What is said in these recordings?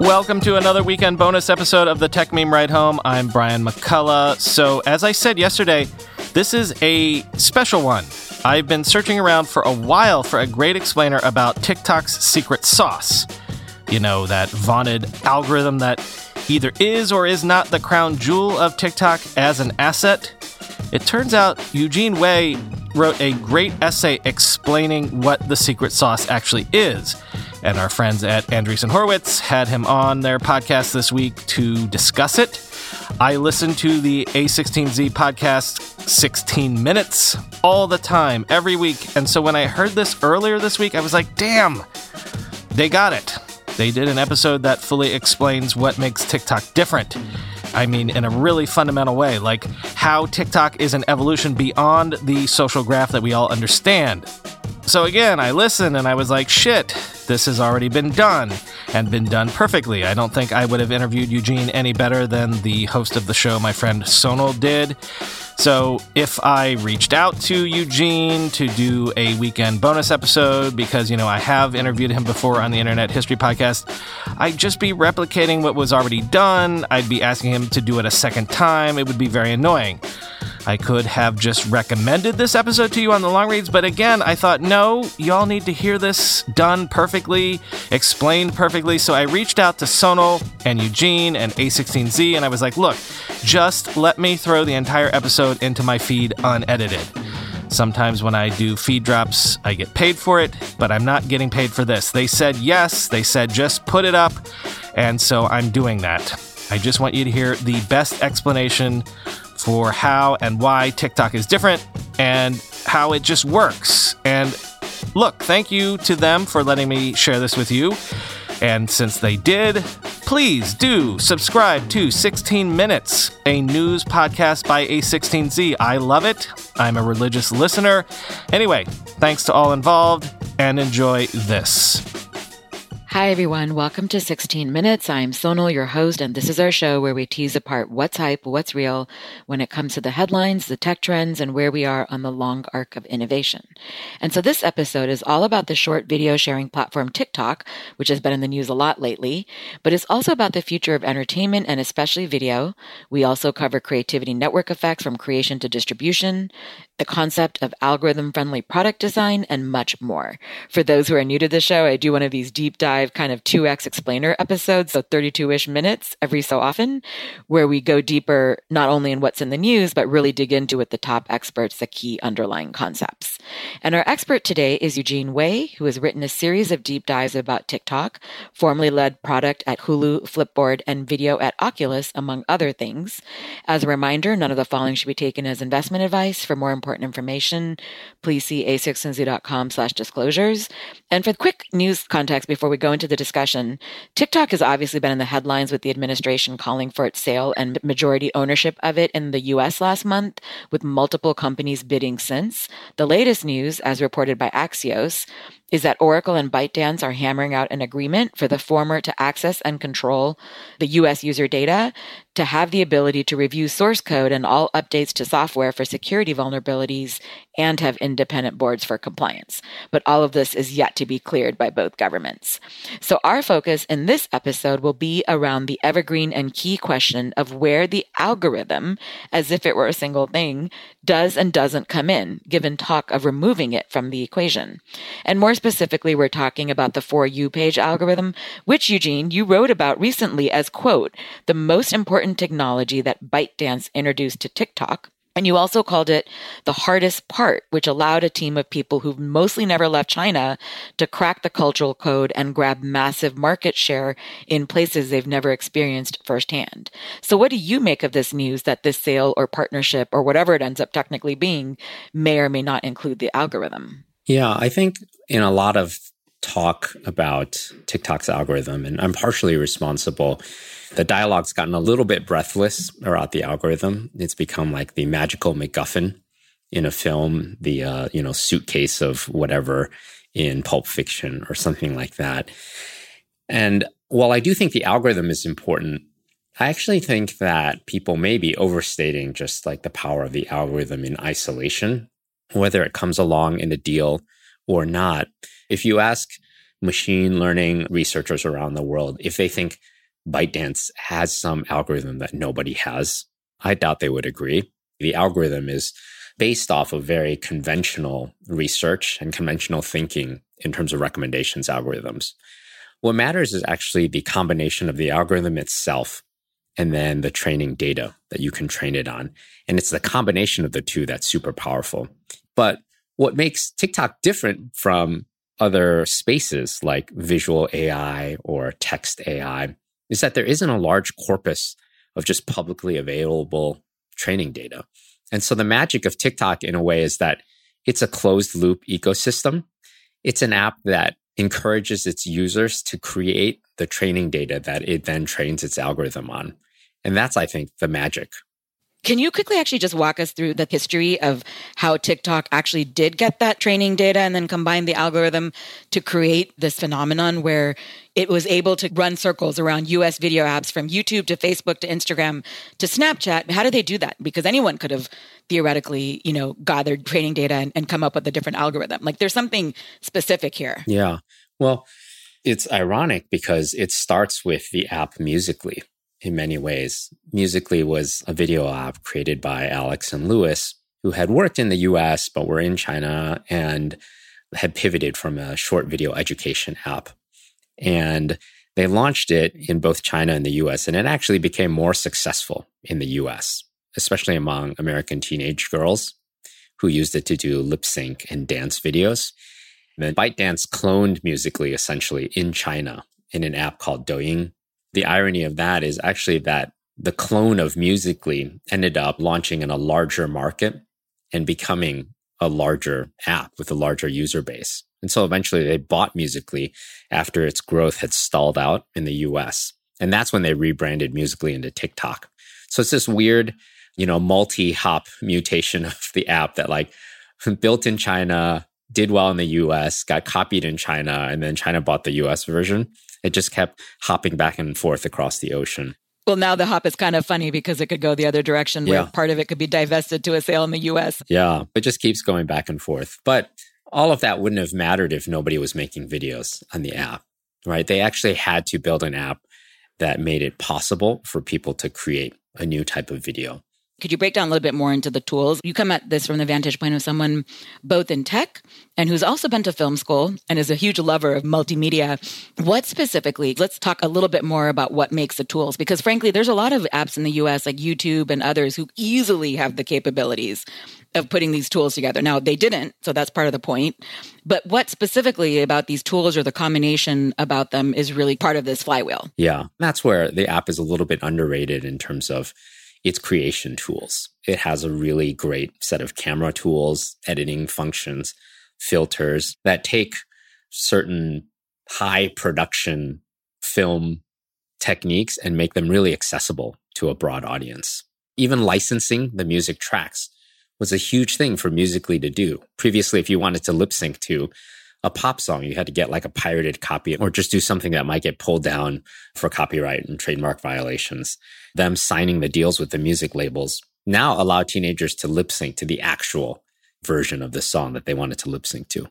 Welcome to another weekend bonus episode of the Techmeme Ride Home. I'm Brian McCullough. So, as I said yesterday, this is a special one. I've been searching around for a while for a great explainer about TikTok's secret sauce. You know, that vaunted algorithm that either is or is not the crown jewel of TikTok as an asset. It turns out Eugene Wei wrote a great essay explaining what the secret sauce actually is. And our friends at Andreessen Horowitz had him on their podcast this week to discuss it. I listen to the A16Z podcast 16 minutes all the time, every week. And so when I heard this earlier this week, I was like, damn, they got it. They did an episode that fully explains what makes TikTok different. I mean, in a really fundamental way, like how TikTok is an evolution beyond the social graph that we all understand. So again, I listened and I was like, shit, this has already been done and been done perfectly. I don't think I would have interviewed Eugene any better than the host of the show, my friend Sonal, did. So if I reached out to Eugene to do a weekend bonus episode, because, you know, I have interviewed him before on the Internet History Podcast, I'd just be replicating what was already done. I'd be asking him to do it a second time. It would be very annoying. I could have just recommended this episode to you on the long reads, but again, I thought, no, y'all need to hear this done perfectly, explained perfectly. So I reached out to Sonal and Eugene and A16Z, and I was like, look, just let me throw the entire episode into my feed unedited. Sometimes when I do feed drops, I get paid for it, but I'm not getting paid for this. They said yes, they said just put it up, and so I'm doing that. I just want you to hear the best explanation for how and why TikTok is different and how it just works. And look, thank you to them for letting me share this with you. And since they did, please do subscribe to 16 Minutes, a news podcast by A16Z. I love it. I'm a religious listener. Anyway, thanks to all involved and enjoy this. Hi, everyone. Welcome to 16 Minutes. I'm Sonal, your host, and this is our show where we tease apart what's hype, what's real when it comes to the headlines, the tech trends, and where we are on the long arc of innovation. And so this episode is all about the short video sharing platform TikTok, which has been in the news a lot lately, but it's also about the future of entertainment and especially video. We also cover creativity network effects from creation to distribution, the concept of algorithm friendly product design, and much more. For those who are new to the show, I do one of these deep dive kind of 2x explainer episodes, so 32 ish minutes every so often, where we go deeper not only in what's in the news, but really dig into with the top experts the key underlying concepts. And our expert today is Eugene Wei, who has written a series of deep dives about TikTok, formerly led product at Hulu, Flipboard, and video at Oculus, among other things. As a reminder, none of the following should be taken as investment advice. For more important information, please see a16z.com slash disclosures. And for quick news context before we go into the discussion, TikTok has obviously been in the headlines with the administration calling for its sale and majority ownership of it in the US last month, with multiple companies bidding since. The latest news, as reported by Axios, is that Oracle and ByteDance are hammering out an agreement for the former to access and control the US user data, to have the ability to review source code and all updates to software for security vulnerabilities, and have independent boards for compliance. But all of this is yet to be cleared by both governments. So our focus in this episode will be around the evergreen and key question of where the algorithm, as if it were a single thing, does and doesn't come in, given talk of removing it from the equation. And more specifically, we're talking about the For You page algorithm, which Eugene, you wrote about recently as quote, the most important technology that ByteDance introduced to TikTok. And you also called it the hardest part, which allowed a team of people who've mostly never left China to crack the cultural code and grab massive market share in places they've never experienced firsthand. So what do you make of this news that this sale or partnership or whatever it ends up technically being may or may not include the algorithm? Yeah, I think in a lot of talk about TikTok's algorithm, and I'm partially responsible. The dialogue's gotten a little bit breathless about the algorithm. It's become like the magical MacGuffin in a film, the uh, you know suitcase of whatever in Pulp Fiction or something like that. And while I do think the algorithm is important, I actually think that people may be overstating just like the power of the algorithm in isolation, whether it comes along in a deal or not. If you ask machine learning researchers around the world if they think ByteDance has some algorithm that nobody has, I doubt they would agree. The algorithm is based off of very conventional research and conventional thinking in terms of recommendations algorithms. What matters is actually the combination of the algorithm itself and then the training data that you can train it on. And it's the combination of the two that's super powerful. But what makes TikTok different from other spaces like visual AI or text AI is that there isn't a large corpus of just publicly available training data. And so the magic of TikTok in a way is that it's a closed loop ecosystem. It's an app that encourages its users to create the training data that it then trains its algorithm on. And that's, I think, the magic can you quickly actually just walk us through the history of how TikTok actually did get that training data and then combine the algorithm to create this phenomenon where it was able to run circles around US video apps from YouTube to Facebook to Instagram to Snapchat? How did they do that? Because anyone could have theoretically, you know, gathered training data and, and come up with a different algorithm. Like there's something specific here. Yeah. Well, it's ironic because it starts with the app Musical.ly in many ways. Musical.ly was a video app created by Alex and Lewis, who had worked in the US but were in China and had pivoted from a short video education app. And they launched it in both China and the US, and it actually became more successful in the US, especially among American teenage girls who used it to do lip sync and dance videos. And then ByteDance cloned Musical.ly essentially in China in an app called Douyin, the irony of that is actually that the clone of Musical.ly ended up launching in a larger market and becoming a larger app with a larger user base. And so eventually they bought Musical.ly after its growth had stalled out in the US. And that's when they rebranded Musical.ly into TikTok. So it's this weird, you know, multi hop mutation of the app that like built in China, did well in the US, got copied in China, and then China bought the US version. It just kept hopping back and forth across the ocean. Well, now the hop is kind of funny because it could go the other direction where yeah. part of it could be divested to a sale in the US. Yeah, it just keeps going back and forth. But all of that wouldn't have mattered if nobody was making videos on the app, right? They actually had to build an app that made it possible for people to create a new type of video. Could you break down a little bit more into the tools? You come at this from the vantage point of someone both in tech and who's also been to film school and is a huge lover of multimedia. What specifically, let's talk a little bit more about what makes the tools, because frankly, there's a lot of apps in the US like YouTube and others who easily have the capabilities of putting these tools together. Now, they didn't, so that's part of the point. But what specifically about these tools or the combination about them is really part of this flywheel? Yeah, that's where the app is a little bit underrated in terms of its creation tools. It has a really great set of camera tools, editing functions, filters that take certain high production film techniques and make them really accessible to a broad audience. Even licensing the music tracks was a huge thing for Musical.ly to do. Previously, if you wanted to lip sync to a pop song, you had to get like a pirated copy or just do something that might get pulled down for copyright and trademark violations. Them signing the deals with the music labels now allow teenagers to lip sync to the actual version of the song that they wanted to lip sync to.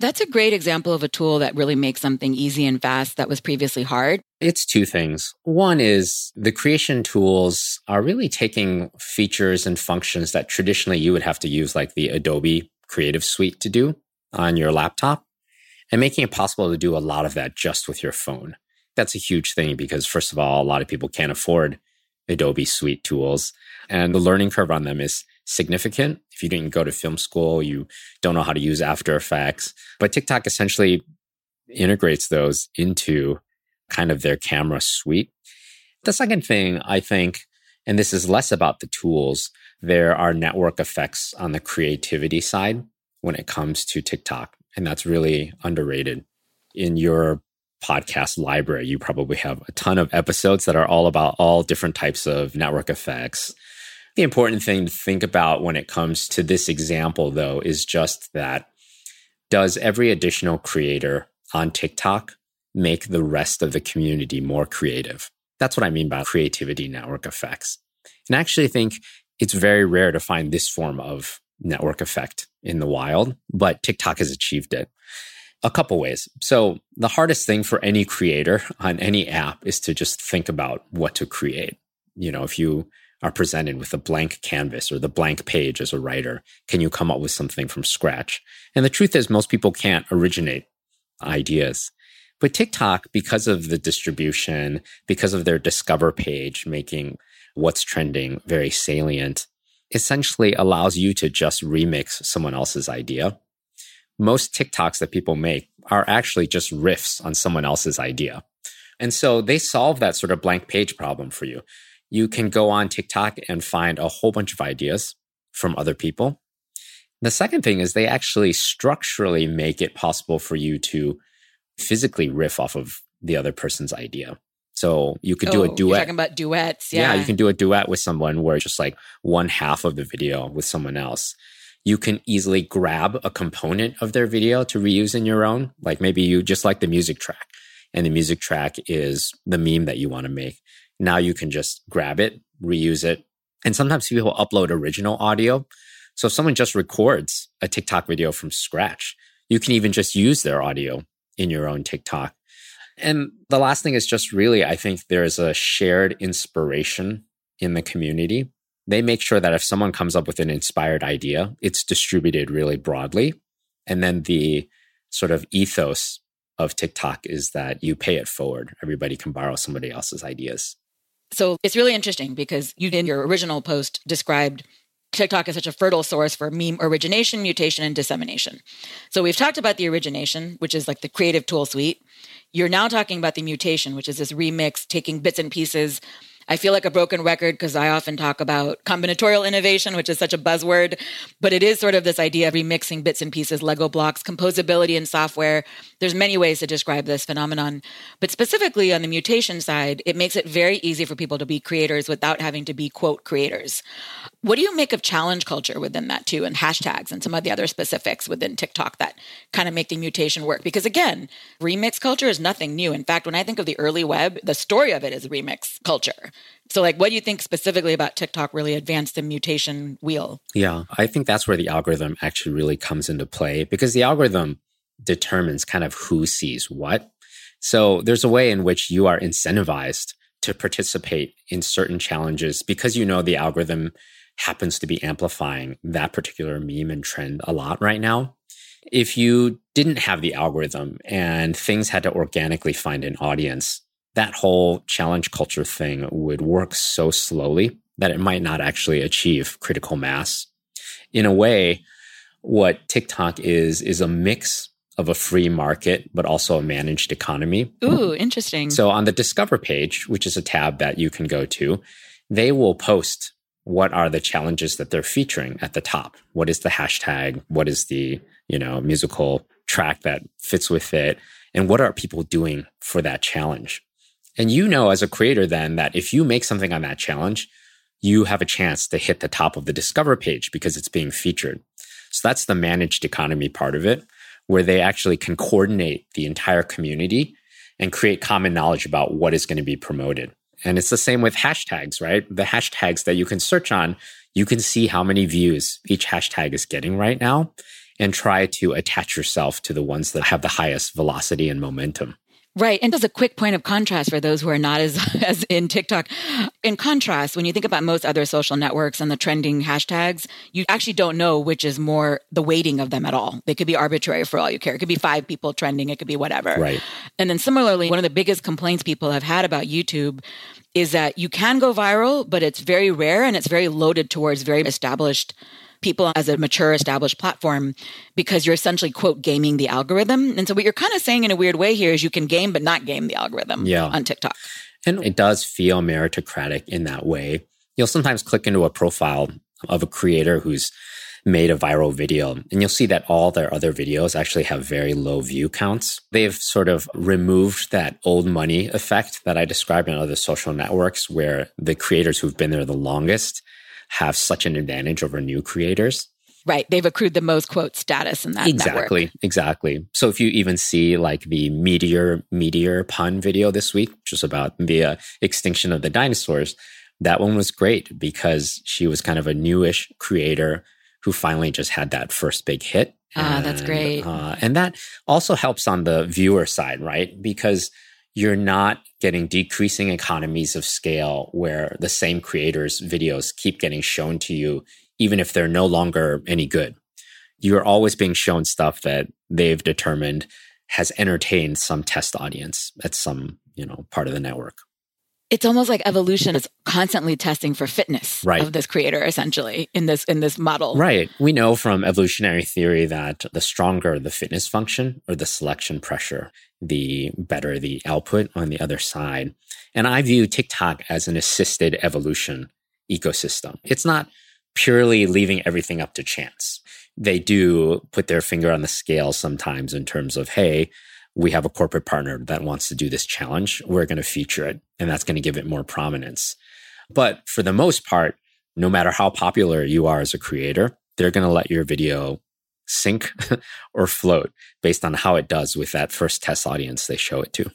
That's a great example of a tool that really makes something easy and fast that was previously hard. It's two things. One is the creation tools are really taking features and functions that traditionally you would have to use, like the Adobe Creative Suite to do on your laptop and making it possible to do a lot of that just with your phone. That's a huge thing because, first of all, a lot of people can't afford Adobe Suite tools, and the learning curve on them is significant. If you didn't go to film school, you don't know how to use After Effects. But TikTok essentially integrates those into kind of their camera suite. The second thing I think, and this is less about the tools, there are network effects on the creativity side when it comes to TikTok and that's really underrated. in your podcast library, you probably have a ton of episodes that are all about all different types of network effects. The important thing to think about when it comes to this example, though, is just that does every additional creator on TikTok make the rest of the community more creative? That's what I mean by creativity network effects. And I actually think it's very rare to find this form of network effect in the wild, but TikTok has achieved it a couple ways. So the hardest thing for any creator on any app is to just think about what to create. You know, if you are presented with a blank canvas or the blank page as a writer, can you come up with something from scratch? And the truth is most people can't originate ideas. But TikTok, because of the distribution, because of their discover page making what's trending very salient, essentially allows you to just remix someone else's idea most TikToks that people make are actually just riffs on someone else's idea. And so they solve that sort of blank page problem for you. You can go on TikTok and find a whole bunch of ideas from other people. The second thing is they actually structurally make it possible for you to physically riff off of the other person's idea. So you could do a Oh, duet. You're talking about duets. Yeah. you can do a duet with someone where it's just like one half of the video with someone else you can easily grab a component of their video to reuse in your own. Like maybe you just like the music track and the music track is the meme that you want to make. Now you can just grab it, reuse it. And sometimes people upload original audio. So if someone just records a TikTok video from scratch, you can even just use their audio in your own TikTok. And the last thing is just really, I think there's a shared inspiration in the community they make sure that if someone comes up with an inspired idea, it's distributed really broadly. And then the sort of ethos of TikTok is that you pay it forward. Everybody can borrow somebody else's ideas. So it's really interesting because you, in your original post, described TikTok as such a fertile source for meme origination, mutation, and dissemination. So we've talked about the origination, which is like the creative tool suite. You're now talking about the mutation, which is this remix, taking bits and pieces I feel like a broken record because I often talk about combinatorial innovation, which is such a buzzword, but it is sort of this idea of remixing bits and pieces, Lego blocks, composability in software. There's many ways to describe this phenomenon, but specifically on the mutation side, it makes it very easy for people to be creators without having to be quote creators. What do you make of challenge culture within that too, and hashtags and some of the other specifics within TikTok that kind of make the mutation work? Because again, remix culture is nothing new. In fact, when I think of the early web, the story of it is remix culture. So, like, what do you think specifically about TikTok really advanced the mutation wheel? Yeah, I think that's where the algorithm actually really comes into play because the algorithm determines kind of who sees what. So, there's a way in which you are incentivized to participate in certain challenges because you know the algorithm happens to be amplifying that particular meme and trend a lot right now. If you didn't have the algorithm and things had to organically find an audience, that whole challenge culture thing would work so slowly that it might not actually achieve critical mass. In a way, what TikTok is, is a mix of a free market, but also a managed economy. Ooh, interesting. So on the Discover page, which is a tab that you can go to, they will post what are the challenges that they're featuring at the top. What is the hashtag? What is the, you know, musical track that fits with it? And what are people doing for that challenge? And you know, as a creator, then that if you make something on that challenge, you have a chance to hit the top of the Discover page because it's being featured. So that's the managed economy part of it, where they actually can coordinate the entire community and create common knowledge about what is going to be promoted. And it's the same with hashtags, right? The hashtags that you can search on, you can see how many views each hashtag is getting right now and try to attach yourself to the ones that have the highest velocity and momentum. Right. And just a quick point of contrast for those who are not as, as in TikTok, in contrast, when you think about most other social networks and the trending hashtags, you actually don't know which is more the weighting of them at all. They could be arbitrary for all you care. It could be five people trending, it could be whatever. Right. And then similarly, one of the biggest complaints people have had about YouTube is that you can go viral, but it's very rare and it's very loaded towards very established people as a mature established platform because you're essentially quote gaming the algorithm and so what you're kind of saying in a weird way here is you can game but not game the algorithm Yeah. on tiktok And it does feel meritocratic in that way. You'll sometimes click into a profile of a creator who's made a viral video. And you'll see that all their other videos actually have very low view counts. They've sort of removed that old money effect that I described in other social networks where the creators who've been there the longest have such an advantage over new creators. Right. They've accrued the most quote status in that exactly, network. Exactly. So if you even see like the meteor meteor pun video this week, which is about the uh, extinction of the dinosaurs, that one was great because she was kind of a newish creator who finally just had that first big hit. Ah, that's great. Uh, and that also helps on the viewer side, right? Because you're not getting decreasing economies of scale where the same creators' videos keep getting shown to you even if they're no longer any good. You're always being shown stuff that they've determined has entertained some test audience at some, you know, part of the network. It's almost like evolution is constantly testing for fitness right. of this creator essentially in this in this model. Right. We know from evolutionary theory that the stronger the fitness function or the selection pressure, the better the output on the other side. And I view TikTok as an assisted evolution ecosystem. It's not purely leaving everything up to chance. They do put their finger on the scale sometimes in terms of, hey, we have a corporate partner that wants to do this challenge. We're going to feature it, and that's going to give it more prominence. But for the most part, no matter how popular you are as a creator, they're going to let your video sink or float based on how it does with that first test audience they show it to.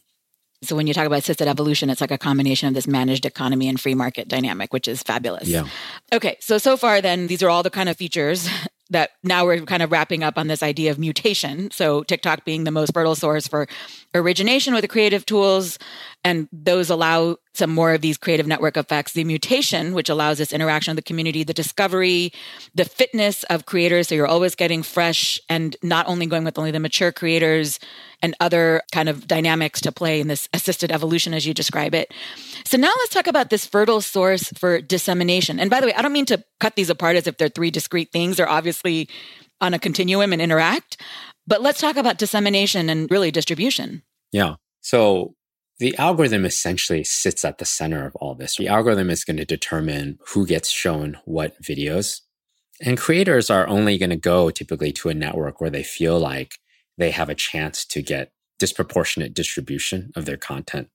So when you talk about assisted evolution, it's like a combination of this managed economy and free market dynamic, which is fabulous. Yeah. Okay. So so far then these are all the kind of features that now we're kind of wrapping up on this idea of mutation. So TikTok being the most fertile source for origination with the creative tools, and those allow some more of these creative network effects. The mutation, which allows this interaction of the community, the discovery, the fitness of creators. So you're always getting fresh and not only going with only the mature creators and other kind of dynamics to play in this assisted evolution as you describe it. So now let's talk about this fertile source for dissemination. And by the way, I don't mean to cut these apart as if they're three discrete things. They're obviously on a continuum and interact. But let's talk about dissemination and really distribution. Yeah. So the algorithm essentially sits at the center of all this. The algorithm is going to determine who gets shown what videos. And creators are only going to go typically to a network where they feel like they have a chance to get disproportionate distribution of their content.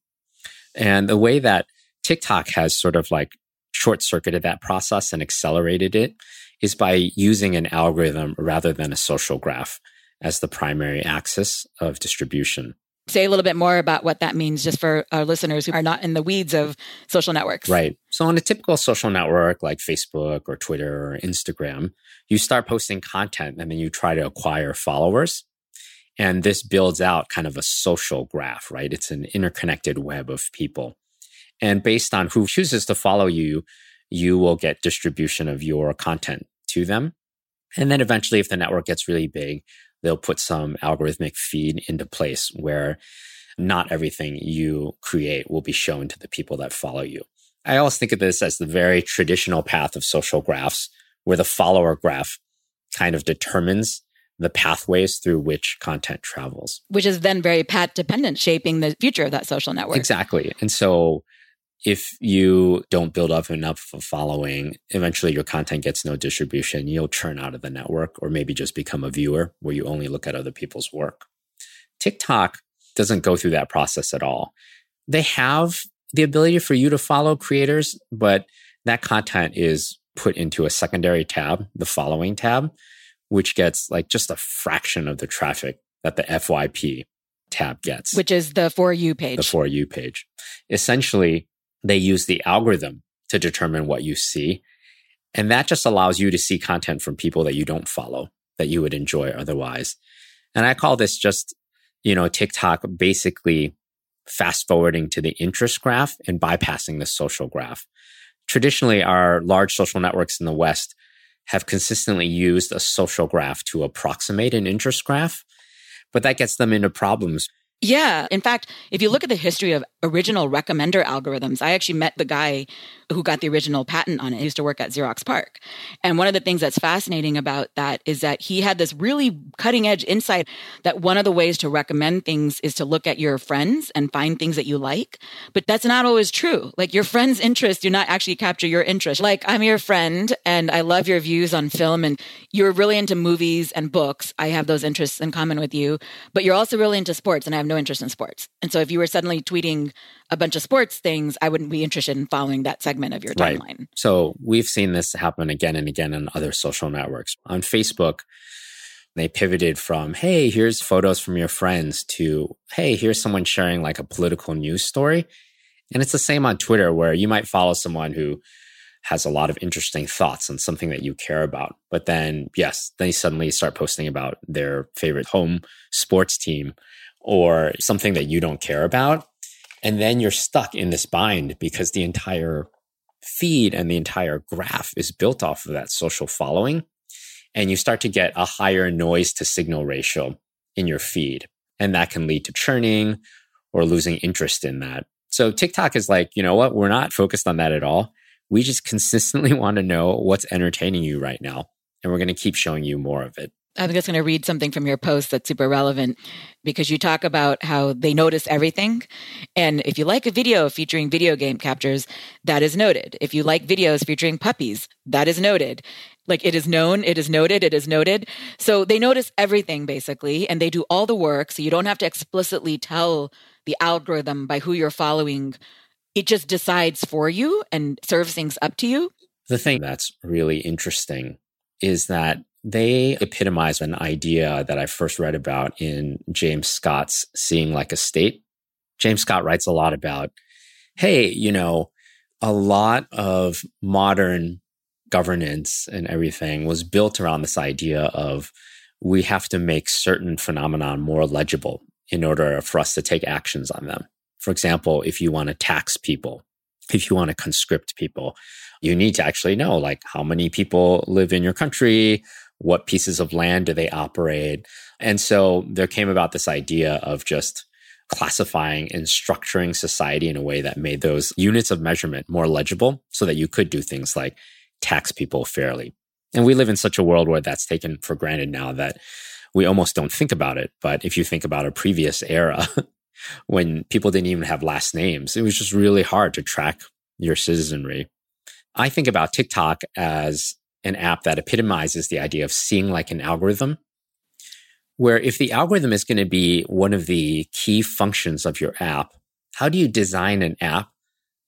And the way that TikTok has sort of like short circuited that process and accelerated it is by using an algorithm rather than a social graph as the primary axis of distribution. Say a little bit more about what that means just for our listeners who are not in the weeds of social networks. Right. So, on a typical social network like Facebook or Twitter or Instagram, you start posting content and then you try to acquire followers. And this builds out kind of a social graph, right? It's an interconnected web of people. And based on who chooses to follow you, you will get distribution of your content to them. And then eventually, if the network gets really big, they'll put some algorithmic feed into place where not everything you create will be shown to the people that follow you. I always think of this as the very traditional path of social graphs, where the follower graph kind of determines the pathways through which content travels. Which is then very path dependent, shaping the future of that social network. Exactly. And so if you don't build up enough of a following, eventually your content gets no distribution. You'll churn out of the network or maybe just become a viewer where you only look at other people's work. TikTok doesn't go through that process at all. They have the ability for you to follow creators, but that content is put into a secondary tab, the following tab, which gets like just a fraction of the traffic that the FYP tab gets. Which is the For You page. The For You page. Essentially, they use the algorithm to determine what you see. And that just allows you to see content from people that you don't follow that you would enjoy otherwise. And I call this just, you know, TikTok basically fast forwarding to the interest graph and bypassing the social graph. Traditionally, our large social networks in the West have consistently used a social graph to approximate an interest graph, but that gets them into problems Yeah. In fact, if you look at the history of original recommender algorithms, I actually met the guy who got the original patent on it. He used to work at Xerox PARC. And one of the things that's fascinating about that is that he had this really cutting edge insight that one of the ways to recommend things is to look at your friends and find things that you like. But that's not always true. Like your friends' interests do not actually capture your interest. Like I'm your friend and I love your views on film and you're really into movies and books. I have those interests in common with you, but you're also really into sports and I have no interest in sports. And so if you were suddenly tweeting a bunch of sports things, I wouldn't be interested in following that segment of your timeline. Right. So we've seen this happen again and again on other social networks. On Facebook, they pivoted from, hey, here's photos from your friends to, hey, here's someone sharing like a political news story. And it's the same on Twitter where you might follow someone who has a lot of interesting thoughts on something that you care about. But then, yes, they suddenly start posting about their favorite home sports team or something that you don't care about. And then you're stuck in this bind because the entire feed and the entire graph is built off of that social following. And you start to get a higher noise to signal ratio in your feed. And that can lead to churning or losing interest in that. So TikTok is like, you know what? We're not focused on that at all. We just consistently want to know what's entertaining you right now. And we're going to keep showing you more of it. I'm just going to read something from your post that's super relevant because you talk about how they notice everything. And if you like a video featuring video game captures, that is noted. If you like videos featuring puppies, that is noted. Like it is known, it is noted, it is noted. So they notice everything basically, and they do all the work. So you don't have to explicitly tell the algorithm by who you're following. It just decides for you and serves things up to you. The thing that's really interesting is that they epitomize an idea that I first read about in James Scott's Seeing Like a State. James Scott writes a lot about, hey, you know, a lot of modern governance and everything was built around this idea of we have to make certain phenomenon more legible in order for us to take actions on them. For example, if you want to tax people, if you want to conscript people, you need to actually know like how many people live in your country, what pieces of land do they operate? And so there came about this idea of just classifying and structuring society in a way that made those units of measurement more legible so that you could do things like tax people fairly. And we live in such a world where that's taken for granted now that we almost don't think about it. But if you think about a previous era when people didn't even have last names, it was just really hard to track your citizenry. I think about TikTok as an app that epitomizes the idea of seeing like an algorithm, where if the algorithm is going to be one of the key functions of your app, how do you design an app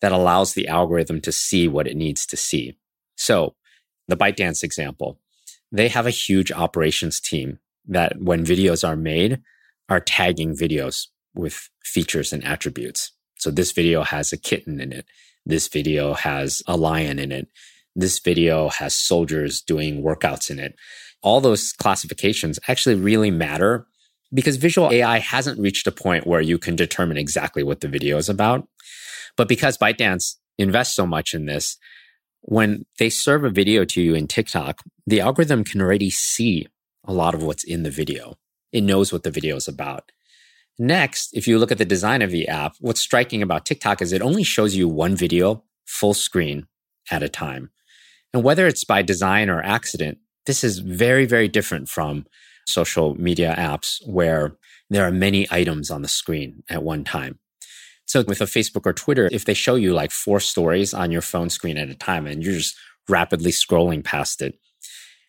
that allows the algorithm to see what it needs to see? So the ByteDance example, they have a huge operations team that when videos are made are tagging videos with features and attributes. So this video has a kitten in it. This video has a lion in it. This video has soldiers doing workouts in it. All those classifications actually really matter because visual AI hasn't reached a point where you can determine exactly what the video is about. But because ByteDance invests so much in this, when they serve a video to you in TikTok, the algorithm can already see a lot of what's in the video. It knows what the video is about. Next, if you look at the design of the app, what's striking about TikTok is it only shows you one video full screen at a time. And whether it's by design or accident, this is very, very different from social media apps where there are many items on the screen at one time. So with a Facebook or Twitter, if they show you like four stories on your phone screen at a time and you're just rapidly scrolling past it,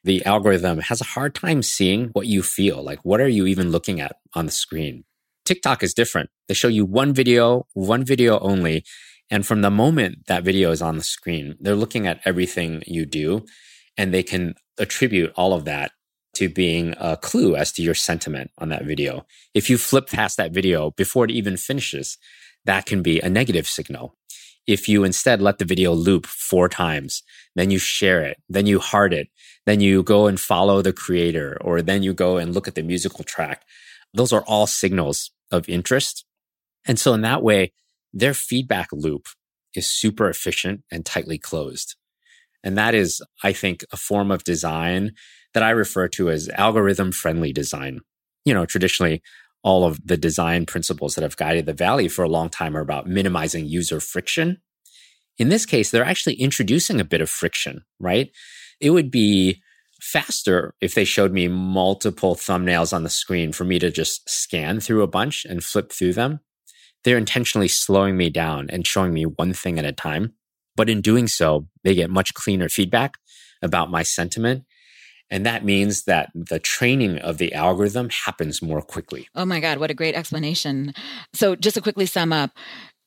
the algorithm has a hard time seeing what you feel. Like, what are you even looking at on the screen? TikTok is different. They show you one video, one video only, and from the moment that video is on the screen, they're looking at everything you do and they can attribute all of that to being a clue as to your sentiment on that video. If you flip past that video before it even finishes, that can be a negative signal. If you instead let the video loop four times, then you share it, then you heart it, then you go and follow the creator, or then you go and look at the musical track. Those are all signals of interest. And so in that way, their feedback loop is super efficient and tightly closed. And that is, I think, a form of design that I refer to as algorithm friendly design. You know, traditionally all of the design principles that have guided the Valley for a long time are about minimizing user friction. In this case, they're actually introducing a bit of friction, right? It would be faster if they showed me multiple thumbnails on the screen for me to just scan through a bunch and flip through them. They're intentionally slowing me down and showing me one thing at a time. But in doing so, they get much cleaner feedback about my sentiment. And that means that the training of the algorithm happens more quickly. Oh my God, what a great explanation. So, just to quickly sum up,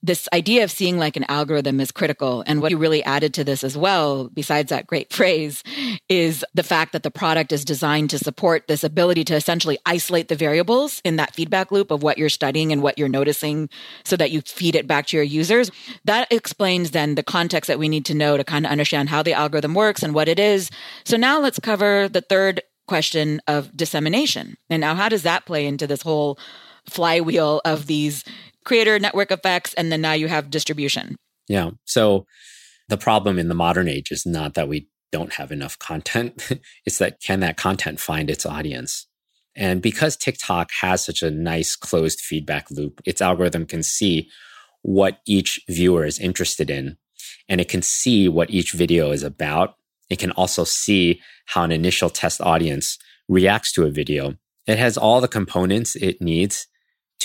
this idea of seeing like an algorithm is critical. And what you really added to this as well, besides that great phrase, is the fact that the product is designed to support this ability to essentially isolate the variables in that feedback loop of what you're studying and what you're noticing so that you feed it back to your users. That explains then the context that we need to know to kind of understand how the algorithm works and what it is. So now let's cover the third question of dissemination. And now, how does that play into this whole flywheel of these creator network effects, and then now you have distribution. Yeah. So the problem in the modern age is not that we don't have enough content, it's that can that content find its audience? And because TikTok has such a nice closed feedback loop, its algorithm can see what each viewer is interested in, and it can see what each video is about. It can also see how an initial test audience reacts to a video. It has all the components it needs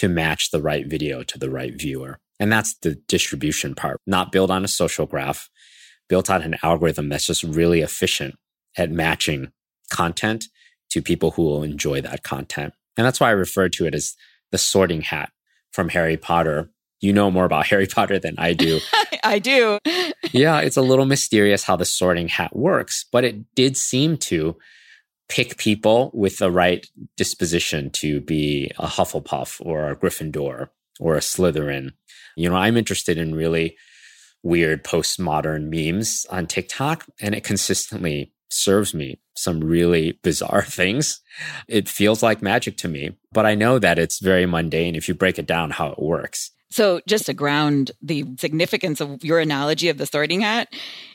to match the right video to the right viewer. And that's the distribution part, not built on a social graph, built on an algorithm that's just really efficient at matching content to people who will enjoy that content. And that's why I refer to it as the sorting hat from Harry Potter. You know more about Harry Potter than I do. I do. yeah, it's a little mysterious how the sorting hat works, but it did seem to pick people with the right disposition to be a Hufflepuff or a Gryffindor or a Slytherin. You know, I'm interested in really weird postmodern memes on TikTok, and it consistently serves me some really bizarre things. It feels like magic to me, but I know that it's very mundane if you break it down how it works. So, just to ground the significance of your analogy of the sorting hat,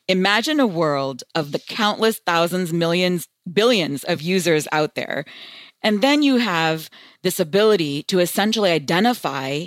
imagine a world of the countless thousands, millions, billions of users out there. And then you have this ability to essentially identify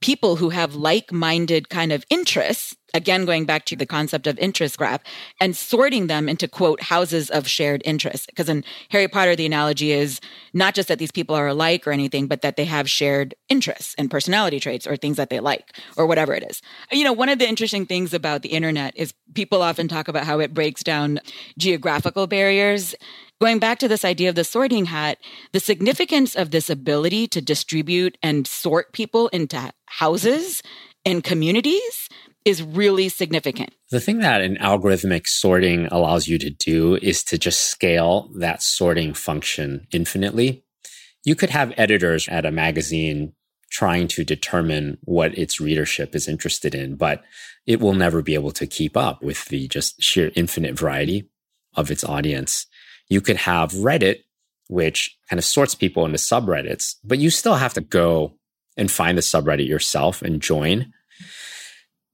people who have like minded kind of interests, again, going back to the concept of interest graph, and sorting them into quote houses of shared interest. Because in Harry Potter, the analogy is not just that these people are alike or anything, but that they have shared interests and personality traits or things that they like or whatever it is. You know, one of the interesting things about the internet is people often talk about how it breaks down geographical barriers Going back to this idea of the sorting hat, the significance of this ability to distribute and sort people into houses and communities is really significant. The thing that an algorithmic sorting allows you to do is to just scale that sorting function infinitely. You could have editors at a magazine trying to determine what its readership is interested in, but it will never be able to keep up with the just sheer infinite variety of its audience. You could have Reddit, which kind of sorts people into subreddits, but you still have to go and find the subreddit yourself and join.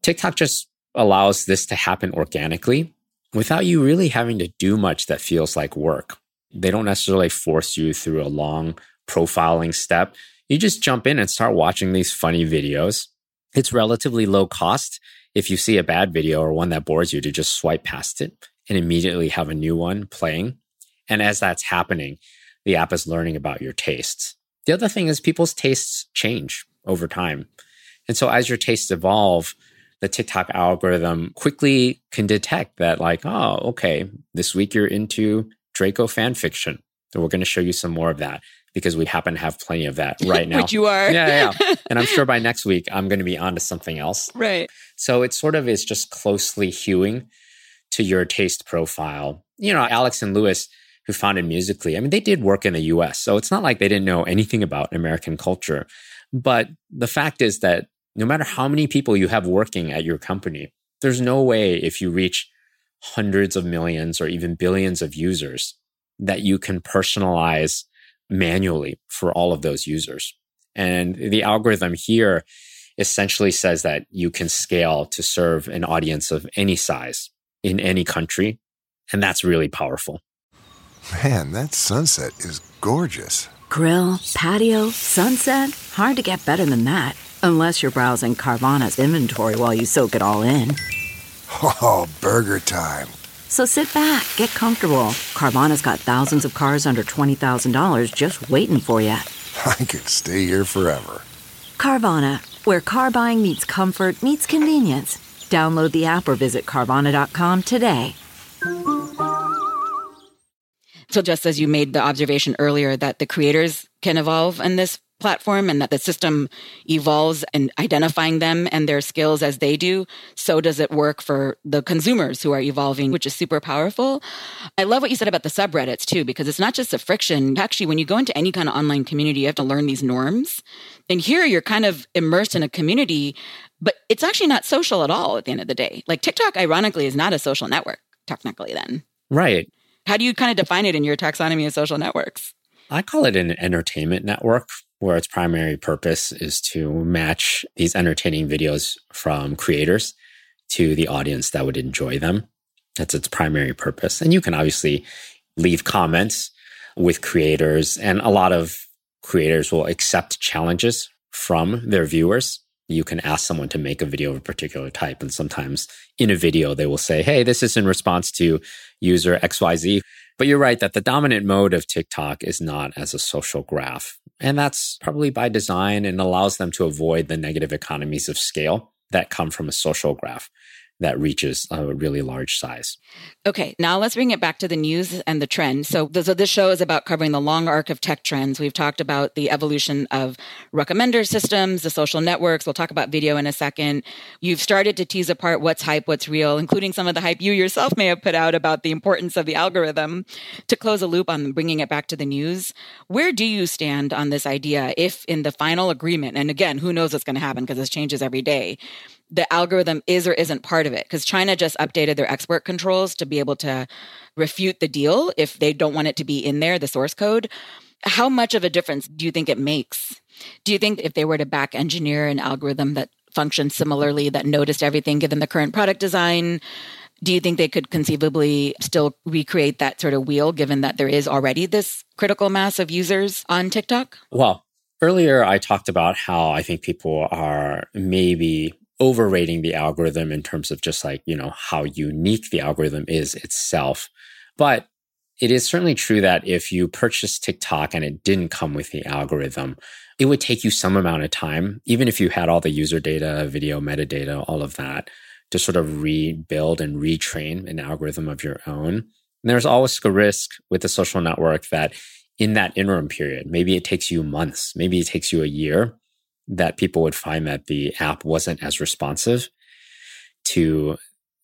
TikTok just allows this to happen organically without you really having to do much that feels like work. They don't necessarily force you through a long profiling step. You just jump in and start watching these funny videos. It's relatively low cost if you see a bad video or one that bores you to just swipe past it and immediately have a new one playing. And as that's happening, the app is learning about your tastes. The other thing is people's tastes change over time. And so as your tastes evolve, the TikTok algorithm quickly can detect that, like, oh, okay, this week you're into Draco fan fiction. So we're going to show you some more of that because we happen to have plenty of that right now. Which you are. yeah, yeah. And I'm sure by next week, I'm going to be onto something else. Right. So it sort of is just closely hewing to your taste profile. You know, Alex and Lewis who founded Musical.ly, I mean, they did work in the US. So it's not like they didn't know anything about American culture. But the fact is that no matter how many people you have working at your company, there's no way if you reach hundreds of millions or even billions of users that you can personalize manually for all of those users. And the algorithm here essentially says that you can scale to serve an audience of any size in any country. And that's really powerful. Man, that sunset is gorgeous. Grill, patio, sunset. Hard to get better than that. Unless you're browsing Carvana's inventory while you soak it all in. Oh, burger time. So sit back, get comfortable. Carvana's got thousands of cars under $20,000 just waiting for you. I could stay here forever. Carvana, where car buying meets comfort, meets convenience. Download the app or visit Carvana.com today. So, just as you made the observation earlier that the creators can evolve in this platform and that the system evolves and identifying them and their skills as they do, so does it work for the consumers who are evolving, which is super powerful. I love what you said about the subreddits too, because it's not just the friction. Actually, when you go into any kind of online community, you have to learn these norms. And here you're kind of immersed in a community, but it's actually not social at all at the end of the day. Like TikTok, ironically, is not a social network, technically, then. Right. How do you kind of define it in your taxonomy of social networks? I call it an entertainment network where its primary purpose is to match these entertaining videos from creators to the audience that would enjoy them. That's its primary purpose. And you can obviously leave comments with creators, and a lot of creators will accept challenges from their viewers. You can ask someone to make a video of a particular type. And sometimes in a video, they will say, Hey, this is in response to user XYZ. But you're right that the dominant mode of TikTok is not as a social graph. And that's probably by design and allows them to avoid the negative economies of scale that come from a social graph that reaches a really large size. Okay, now let's bring it back to the news and the trends. So, so this show is about covering the long arc of tech trends. We've talked about the evolution of recommender systems, the social networks. We'll talk about video in a second. You've started to tease apart what's hype, what's real, including some of the hype you yourself may have put out about the importance of the algorithm. To close a loop on bringing it back to the news, where do you stand on this idea if in the final agreement, and again, who knows what's going to happen because this changes every day, the algorithm is or isn't part of it because China just updated their export controls to be able to refute the deal if they don't want it to be in there, the source code. How much of a difference do you think it makes? Do you think if they were to back engineer an algorithm that functions similarly, that noticed everything given the current product design, do you think they could conceivably still recreate that sort of wheel given that there is already this critical mass of users on TikTok? Well, earlier I talked about how I think people are maybe overrating the algorithm in terms of just like, you know, how unique the algorithm is itself. But it is certainly true that if you purchased TikTok and it didn't come with the algorithm, it would take you some amount of time, even if you had all the user data, video metadata, all of that, to sort of rebuild and retrain an algorithm of your own. And there's always a risk with the social network that in that interim period, maybe it takes you months, maybe it takes you a year that people would find that the app wasn't as responsive to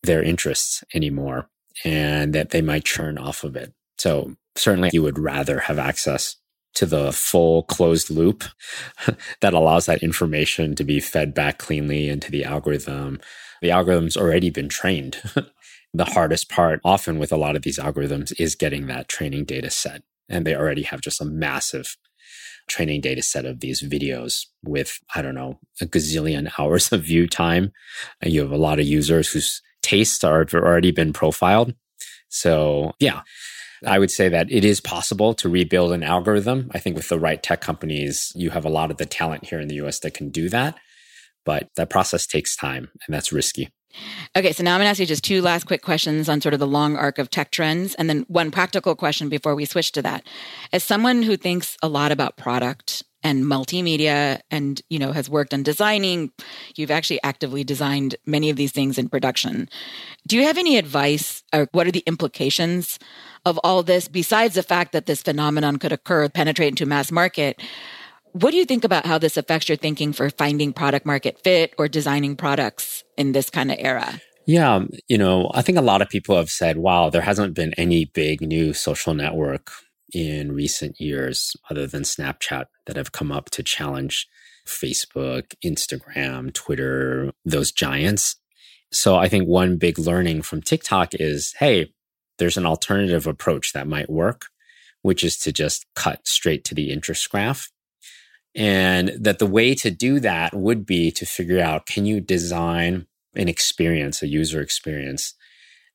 their interests anymore and that they might churn off of it. So certainly you would rather have access to the full closed loop that allows that information to be fed back cleanly into the algorithm. The algorithm's already been trained. the hardest part often with a lot of these algorithms is getting that training data set. And they already have just a massive training data set of these videos with, I don't know, a gazillion hours of view time. And you have a lot of users whose tastes are already been profiled. So yeah, I would say that it is possible to rebuild an algorithm. I think with the right tech companies, you have a lot of the talent here in the US that can do that. But that process takes time and that's risky. Okay, so now I'm going to ask you just two last quick questions on sort of the long arc of tech trends, and then one practical question before we switch to that. As someone who thinks a lot about product and multimedia and you know has worked on designing you've actually actively designed many of these things in production do you have any advice or what are the implications of all this besides the fact that this phenomenon could occur penetrate into mass market what do you think about how this affects your thinking for finding product market fit or designing products in this kind of era? Yeah, um, you know, I think a lot of people have said, wow, there hasn't been any big new social network in recent years other than Snapchat that have come up to challenge Facebook, Instagram, Twitter, those giants. So I think one big learning from TikTok is, hey, there's an alternative approach that might work, which is to just cut straight to the interest graph and that the way to do that would be to figure out can you design an experience, a user experience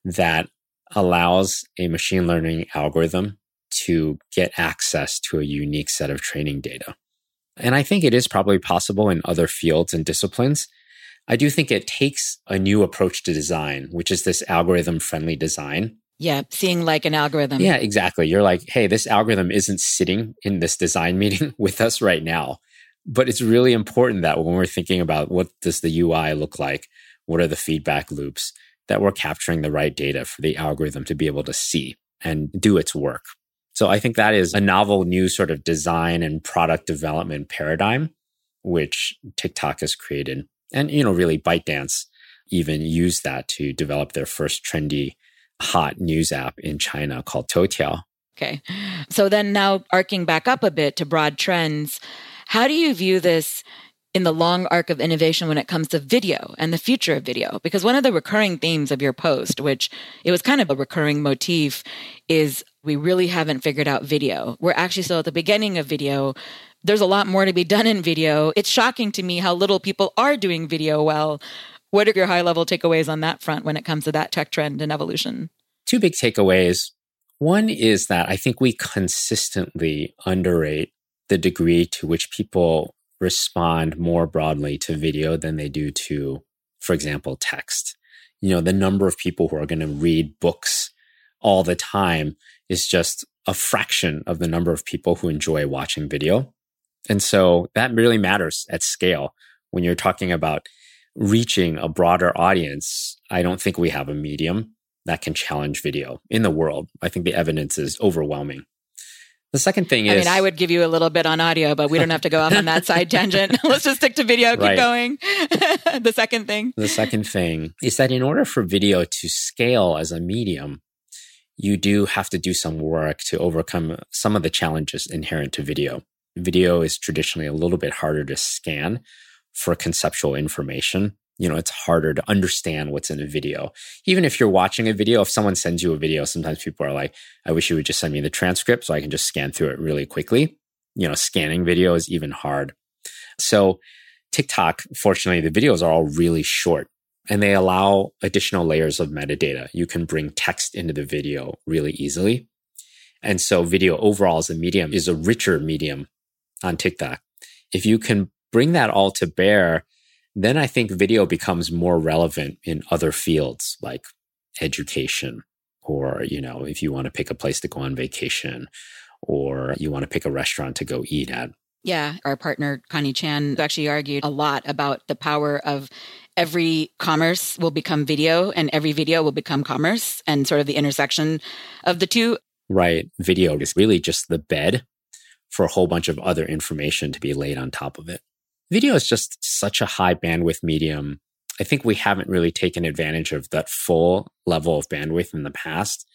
that allows a machine learning algorithm to get access to a unique set of training data. And I think it is probably possible in other fields and disciplines. I do think it takes a new approach to design, which is this algorithm friendly design. Yeah, seeing like an algorithm. Yeah, exactly. You're like, hey, this algorithm isn't sitting in this design meeting with us right now. But it's really important that when we're thinking about what does the UI look like, what are the feedback loops, that we're capturing the right data for the algorithm to be able to see and do its work. So I think that is a novel new sort of design and product development paradigm, which TikTok has created. And, you know, really ByteDance even used that to develop their first trendy hot news app in China called Toutiao. Okay. So then now arcing back up a bit to broad trends, how do you view this in the long arc of innovation when it comes to video and the future of video? Because one of the recurring themes of your post, which it was kind of a recurring motif, is we really haven't figured out video. We're actually still at the beginning of video. There's a lot more to be done in video. It's shocking to me how little people are doing video well. What are your high level takeaways on that front when it comes to that tech trend and evolution? Two big takeaways. One is that I think we consistently underrate the degree to which people respond more broadly to video than they do to, for example, text. You know, the number of people who are going to read books all the time is just a fraction of the number of people who enjoy watching video. And so that really matters at scale when you're talking about reaching a broader audience. I don't think we have a medium that can challenge video in the world. I think the evidence is overwhelming. The second thing is I mean, I would give you a little bit on audio, but we don't have to go off on that side tangent. Let's just stick to video. Keep right. going. the second thing. The second thing is that in order for video to scale as a medium, you do have to do some work to overcome some of the challenges inherent to video. Video is traditionally a little bit harder to scan for conceptual information. You know, it's harder to understand what's in a video. Even if you're watching a video, if someone sends you a video, sometimes people are like, I wish you would just send me the transcript so I can just scan through it really quickly. You know, scanning video is even hard. So TikTok, fortunately, the videos are all really short and they allow additional layers of metadata. You can bring text into the video really easily. And so video overall as a medium is a richer medium on TikTok. If you can bring that all to bear, then I think video becomes more relevant in other fields like education or, you know, if you want to pick a place to go on vacation or you want to pick a restaurant to go eat at. Yeah, our partner Connie Chan actually argued a lot about the power of every commerce will become video and every video will become commerce and sort of the intersection of the two. Right. Video is really just the bed for a whole bunch of other information to be laid on top of it. Video is just such a high bandwidth medium. I think we haven't really taken advantage of that full level of bandwidth in the past.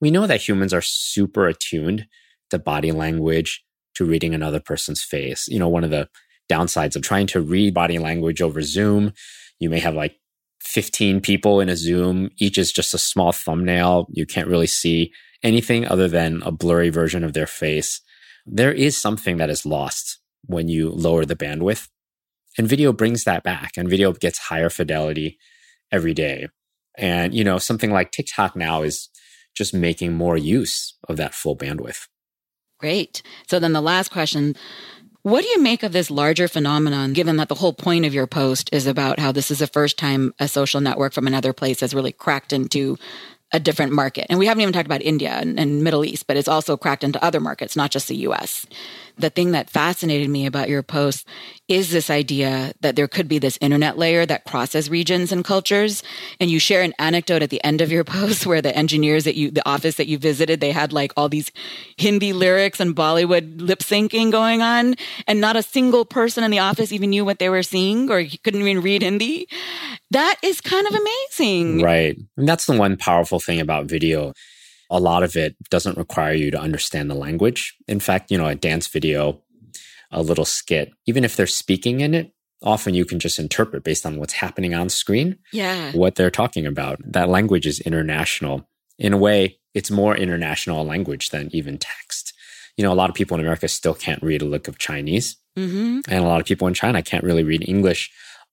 We know that humans are super attuned to body language, to reading another person's face. You know, one of the downsides of trying to read body language over Zoom you may have like 15 people in a Zoom. Each is just a small thumbnail. You can't really see anything other than a blurry version of their face. There is something that is lost when you lower the bandwidth. And video brings that back and video gets higher fidelity every day. And, you know, something like TikTok now is just making more use of that full bandwidth. Great. So then the last question what do you make of this larger phenomenon, given that the whole point of your post is about how this is the first time a social network from another place has really cracked into a different market? And we haven't even talked about India and, and Middle East, but it's also cracked into other markets, not just the US the thing that fascinated me about your post is this idea that there could be this internet layer that crosses regions and cultures. And you share an anecdote at the end of your post where the engineers that you, the office that you visited, they had like all these Hindi lyrics and Bollywood lip syncing going on. And not a single person in the office even knew what they were seeing or couldn't even read Hindi. That is kind of amazing. Right. And that's the one powerful thing about video a lot of it doesn't require you to understand the language. In fact, you know, a dance video, a little skit, even if they're speaking in it, often you can just interpret based on what's happening on screen. Yeah. What they're talking about. That language is international. In a way, it's more international language than even text. You know, a lot of people in America still can't read a lick of Chinese. Mm-hmm. And a lot of people in China can't really read English.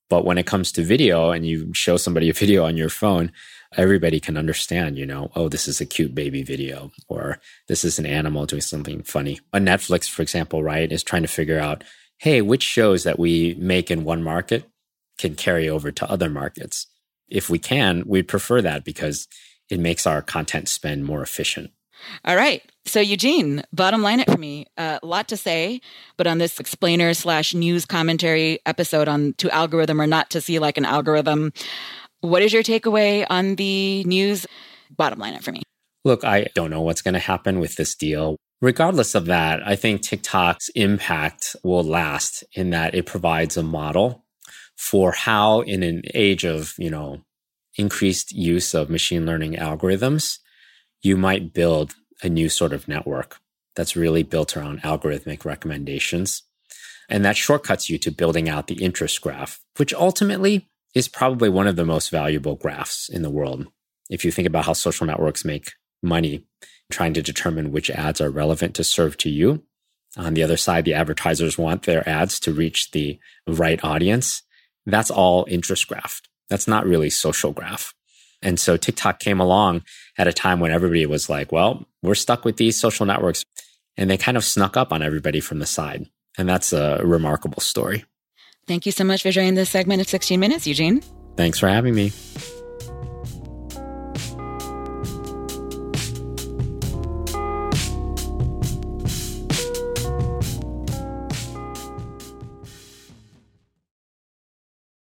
But when it comes to video and you show somebody a video on your phone, everybody can understand, you know, oh, this is a cute baby video or this is an animal doing something funny. On Netflix, for example, right, is trying to figure out, hey, which shows that we make in one market can carry over to other markets. If we can, we'd prefer that because it makes our content spend more efficient. All right. So, Eugene, bottom line it for me. A uh, lot to say, but on this explainer slash news commentary episode on to algorithm or not to see like an algorithm, what is your takeaway on the news? Bottom line it for me. Look, I don't know what's going to happen with this deal. Regardless of that, I think TikTok's impact will last in that it provides a model for how, in an age of, you know, increased use of machine learning algorithms, you might build a new sort of network that's really built around algorithmic recommendations. And that shortcuts you to building out the interest graph, which ultimately is probably one of the most valuable graphs in the world. If you think about how social networks make money, trying to determine which ads are relevant to serve to you. On the other side, the advertisers want their ads to reach the right audience. That's all interest graph. That's not really social graph. And so TikTok came along at a time when everybody was like, well, we're stuck with these social networks. And they kind of snuck up on everybody from the side. And that's a remarkable story. Thank you so much for joining this segment of 16 Minutes, Eugene. Thanks for having me.